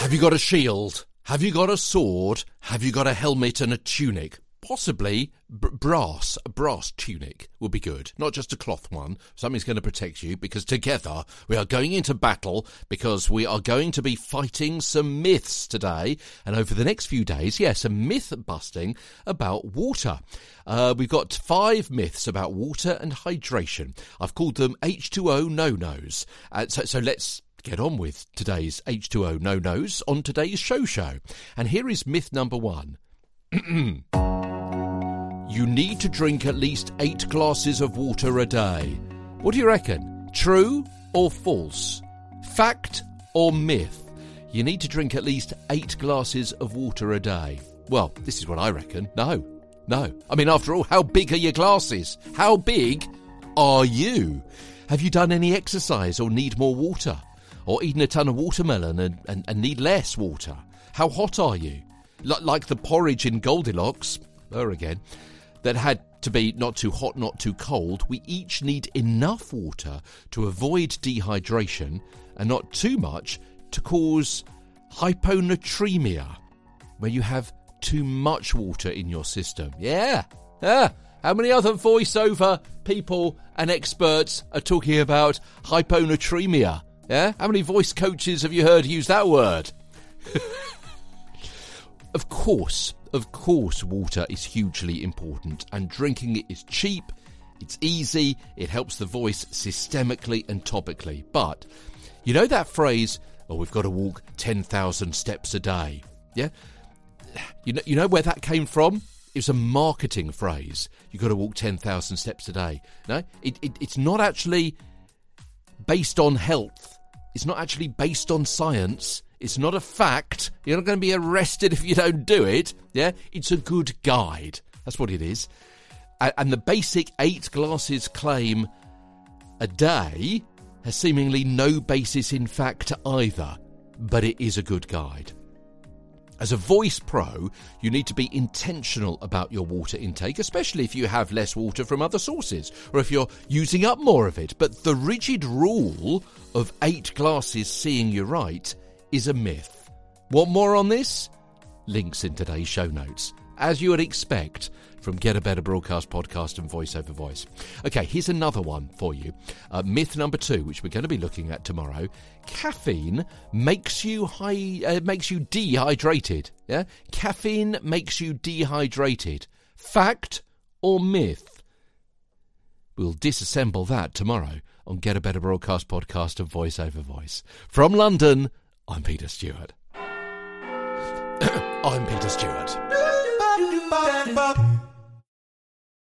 Have you got a shield? Have you got a sword? Have you got a helmet and a tunic? Possibly b- brass, a brass tunic would be good. Not just a cloth one. Something's going to protect you because together we are going into battle because we are going to be fighting some myths today. And over the next few days, yes, some myth busting about water. Uh, we've got five myths about water and hydration. I've called them H2O no-nos. Uh, so, so let's get on with today's H2O no-nos on today's show show. And here is myth number one. You need to drink at least eight glasses of water a day. What do you reckon? True or false? Fact or myth? You need to drink at least eight glasses of water a day. Well, this is what I reckon. No. No. I mean, after all, how big are your glasses? How big are you? Have you done any exercise or need more water? Or eaten a ton of watermelon and, and, and need less water? How hot are you? L- like the porridge in Goldilocks, her again, that had to be not too hot, not too cold, we each need enough water to avoid dehydration and not too much to cause hyponatremia, where you have too much water in your system. Yeah. Yeah. How many other voiceover people and experts are talking about hyponatremia? Yeah? How many voice coaches have you heard use that word? of course, of course, water is hugely important, and drinking it is cheap, it's easy, it helps the voice systemically and topically. But you know that phrase, oh, we've got to walk 10,000 steps a day? Yeah? You know, you know where that came from? It was a marketing phrase. You've got to walk 10,000 steps a day. No, it, it, it's not actually based on health. It's not actually based on science. It's not a fact. You're not going to be arrested if you don't do it. Yeah, it's a good guide. That's what it is. And the basic eight glasses claim a day has seemingly no basis in fact either, but it is a good guide. As a voice pro, you need to be intentional about your water intake, especially if you have less water from other sources or if you're using up more of it. But the rigid rule of eight glasses seeing you right is a myth. Want more on this? Links in today's show notes. As you would expect from Get a Better Broadcast podcast and Voice Over Voice. Okay, here's another one for you. Uh, myth number two, which we're going to be looking at tomorrow. Caffeine makes you high, uh, makes you dehydrated. Yeah, caffeine makes you dehydrated. Fact or myth? We'll disassemble that tomorrow on Get a Better Broadcast podcast and Voice Over Voice. From London, I'm Peter Stewart. I'm Peter Stewart.